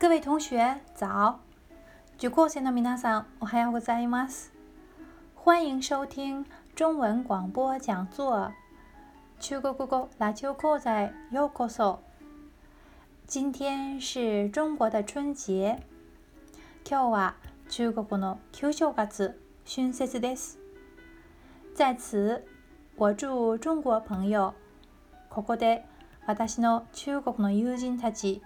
各位同学早！受講生の皆さん、おはようございます。欢迎收听中文广播讲座。中国語ラジオ講座へようこそ。今天是中国的春节。今日は中国の旧正月、春節です。在此，我祝中国朋友、ここで私の中国の友人たち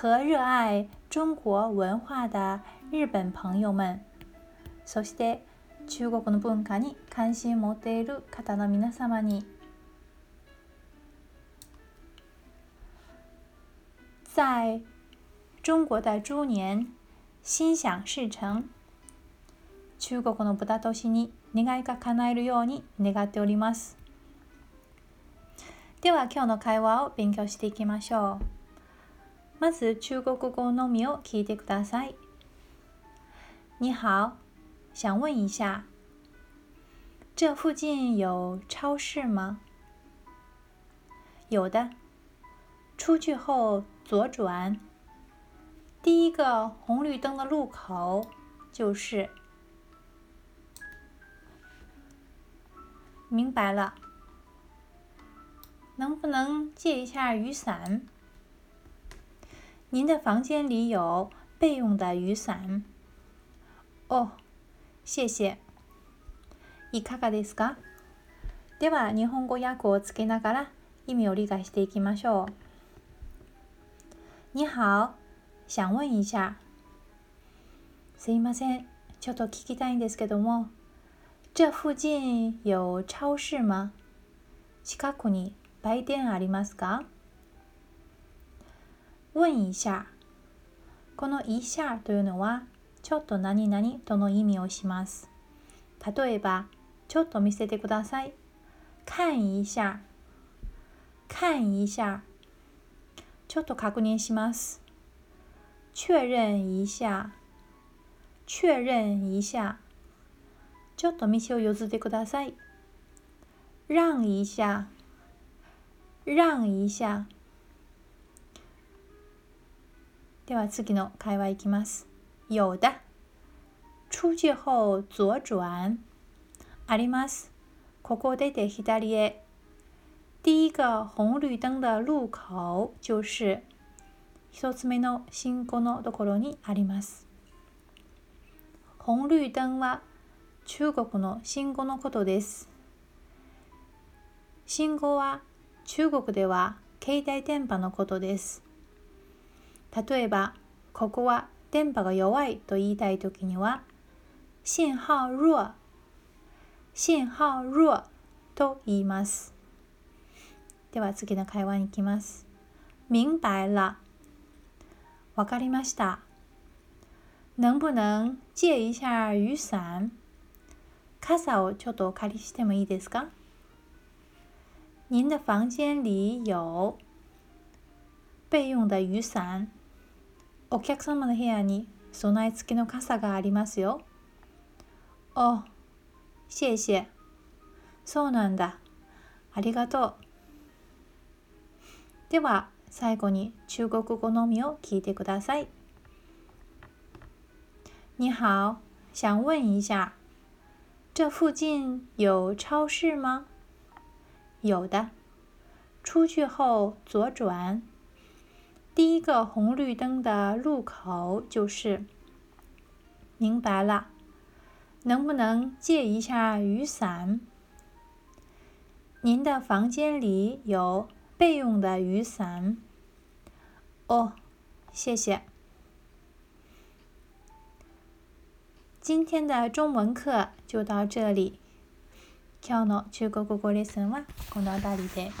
和热愛中国文化的日本朋友們、そして中国の文化に関心を持っている方の皆様に、在中国的猪年心想事成、中国の豚年に願いが叶えるように願っております。では今日の会話を勉強していきましょう。まず中国語のみを聞いてください。你好，想问一下，这附近有超市吗？有的，出去后左转，第一个红绿灯的路口就是。明白了，能不能借一下雨伞？ 您的房间里有备用的雨伞。哦，谢谢。いかがですか？では日本語訳をつけながら意味を理解していきましょう。你好，想問一下。すいません、ちょっと聞きたいんですけども。这附近有超市吗？近くに売店ありますか？問一下。この一下というのは、ちょっと何々との意味をします。例えば、ちょっと見せてください。看一下。看一下。ちょっと確認します。確認一下。確認一下。ちょっと道を譲ってください。讓一下。讓一下。では次の会話いきます。有的。出去後左轉。あります。ここ出て左へ。第一個紅綠燈的路口就是一つ目の信号のところにあります。紅綠燈は中国の信号のことです。信号は中国では携帯電波のことです。例えば、ここは電波が弱いと言いたいときには、信号弱、信号弱と言います。では次の会話に行きます。明白了。わかりました。能不能借一下雨伞？傘をちょっとお借りしてもいいですか？您的房間里有備用的雨傘。お客様の部屋に備え付けの傘がありますよ。お、謝謝。そうなんだ。ありがとう。では最後に中国語のみを聞いてください。你好，想問一下。这附近有超市嗎？有的。出去後左轉，第一個紅綠燈的路口就是。明白了。能不能借一下雨傘？您的房間裡有備用的雨傘。哦，謝謝。今天的中文課就到這裡。今日の中國語レッスンはこの辺りで。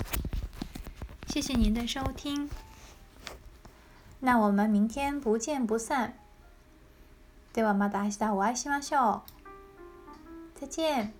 謝謝您的收聽。 那我們明天不見不散。ではまた明日お會いしましょう。再見。